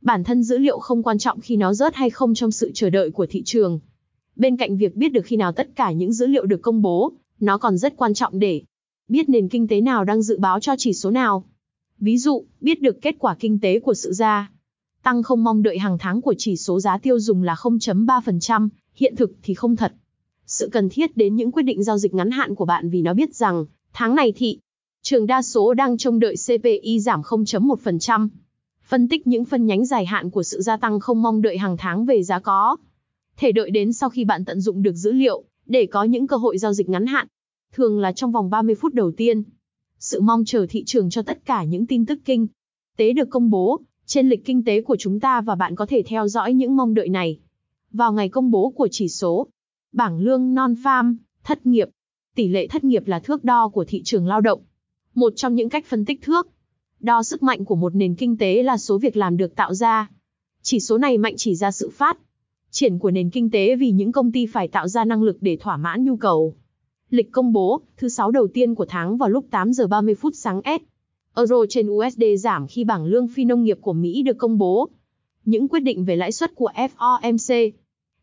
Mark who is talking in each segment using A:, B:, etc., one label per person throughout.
A: Bản thân dữ liệu không quan trọng khi nó rớt hay không trong sự chờ đợi của thị trường. Bên cạnh việc biết được khi nào tất cả những dữ liệu được công bố, nó còn rất quan trọng để biết nền kinh tế nào đang dự báo cho chỉ số nào. Ví dụ, biết được kết quả kinh tế của sự gia tăng không mong đợi hàng tháng của chỉ số giá tiêu dùng là 0.3%, hiện thực thì không thật. Sự cần thiết đến những quyết định giao dịch ngắn hạn của bạn vì nó biết rằng, tháng này thị trường đa số đang trông đợi CPI giảm 0.1%. Phân tích những phân nhánh dài hạn của sự gia tăng không mong đợi hàng tháng về giá có. Thể đợi đến sau khi bạn tận dụng được dữ liệu, để có những cơ hội giao dịch ngắn hạn. Thường là trong vòng 30 phút đầu tiên. Sự mong chờ thị trường cho tất cả những tin tức kinh tế được công bố trên lịch kinh tế của chúng ta và bạn có thể theo dõi những mong đợi này. Vào ngày công bố của chỉ số, bảng lương non-farm, thất nghiệp, tỷ lệ thất nghiệp là thước đo của thị trường lao động. Một trong những cách phân tích thước Đo sức mạnh của một nền kinh tế là số việc làm được tạo ra. Chỉ số này mạnh chỉ ra sự phát triển của nền kinh tế vì những công ty phải tạo ra năng lực để thỏa mãn nhu cầu. Lịch công bố, thứ sáu đầu tiên của tháng vào lúc 8 giờ 30 phút sáng S. Euro trên USD giảm khi bảng lương phi nông nghiệp của Mỹ được công bố. Những quyết định về lãi suất của FOMC.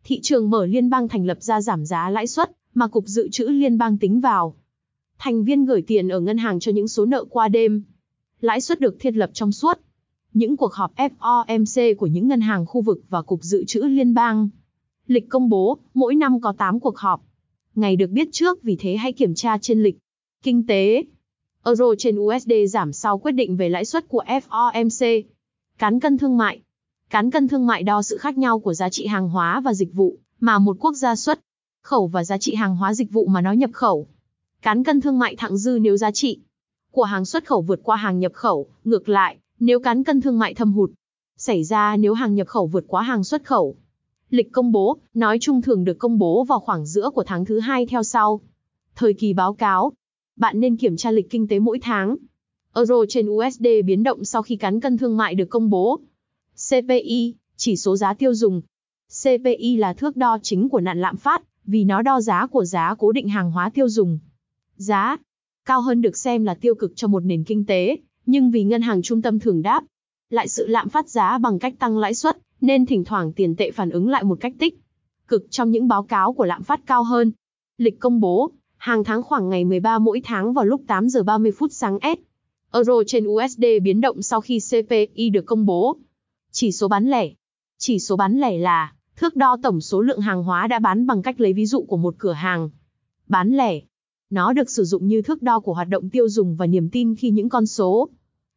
A: Thị trường mở liên bang thành lập ra giảm giá lãi suất, mà Cục Dự trữ Liên bang tính vào. Thành viên gửi tiền ở ngân hàng cho những số nợ qua đêm lãi suất được thiết lập trong suốt. Những cuộc họp FOMC của những ngân hàng khu vực và Cục Dự trữ Liên bang. Lịch công bố, mỗi năm có 8 cuộc họp. Ngày được biết trước vì thế hãy kiểm tra trên lịch. Kinh tế. Euro trên USD giảm sau quyết định về lãi suất của FOMC. Cán cân thương mại. Cán cân thương mại đo sự khác nhau của giá trị hàng hóa và dịch vụ mà một quốc gia xuất khẩu và giá trị hàng hóa dịch vụ mà nó nhập khẩu. Cán cân thương mại thặng dư nếu giá trị của hàng xuất khẩu vượt qua hàng nhập khẩu, ngược lại, nếu cán cân thương mại thâm hụt, xảy ra nếu hàng nhập khẩu vượt quá hàng xuất khẩu. Lịch công bố, nói chung thường được công bố vào khoảng giữa của tháng thứ hai theo sau. Thời kỳ báo cáo, bạn nên kiểm tra lịch kinh tế mỗi tháng. Euro trên USD biến động sau khi cán cân thương mại được công bố. CPI, chỉ số giá tiêu dùng. CPI là thước đo chính của nạn lạm phát, vì nó đo giá của giá cố định hàng hóa tiêu dùng. Giá cao hơn được xem là tiêu cực cho một nền kinh tế, nhưng vì ngân hàng trung tâm thường đáp lại sự lạm phát giá bằng cách tăng lãi suất, nên thỉnh thoảng tiền tệ phản ứng lại một cách tích cực trong những báo cáo của lạm phát cao hơn. Lịch công bố, hàng tháng khoảng ngày 13 mỗi tháng vào lúc 8 giờ 30 phút sáng S. Euro trên USD biến động sau khi CPI được công bố. Chỉ số bán lẻ. Chỉ số bán lẻ là thước đo tổng số lượng hàng hóa đã bán bằng cách lấy ví dụ của một cửa hàng bán lẻ nó được sử dụng như thước đo của hoạt động tiêu dùng và niềm tin khi những con số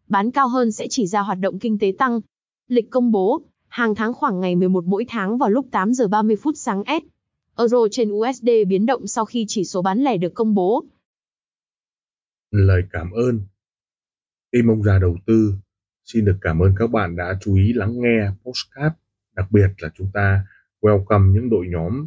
A: bán cao hơn sẽ chỉ ra hoạt động kinh tế tăng. Lịch công bố, hàng tháng khoảng ngày 11 mỗi tháng vào lúc 8 giờ 30 phút sáng S. Euro trên USD biến động sau khi chỉ số bán lẻ được công bố.
B: Lời cảm ơn. Tim ông già đầu tư xin được cảm ơn các bạn đã chú ý lắng nghe postcard. Đặc biệt là chúng ta welcome những đội nhóm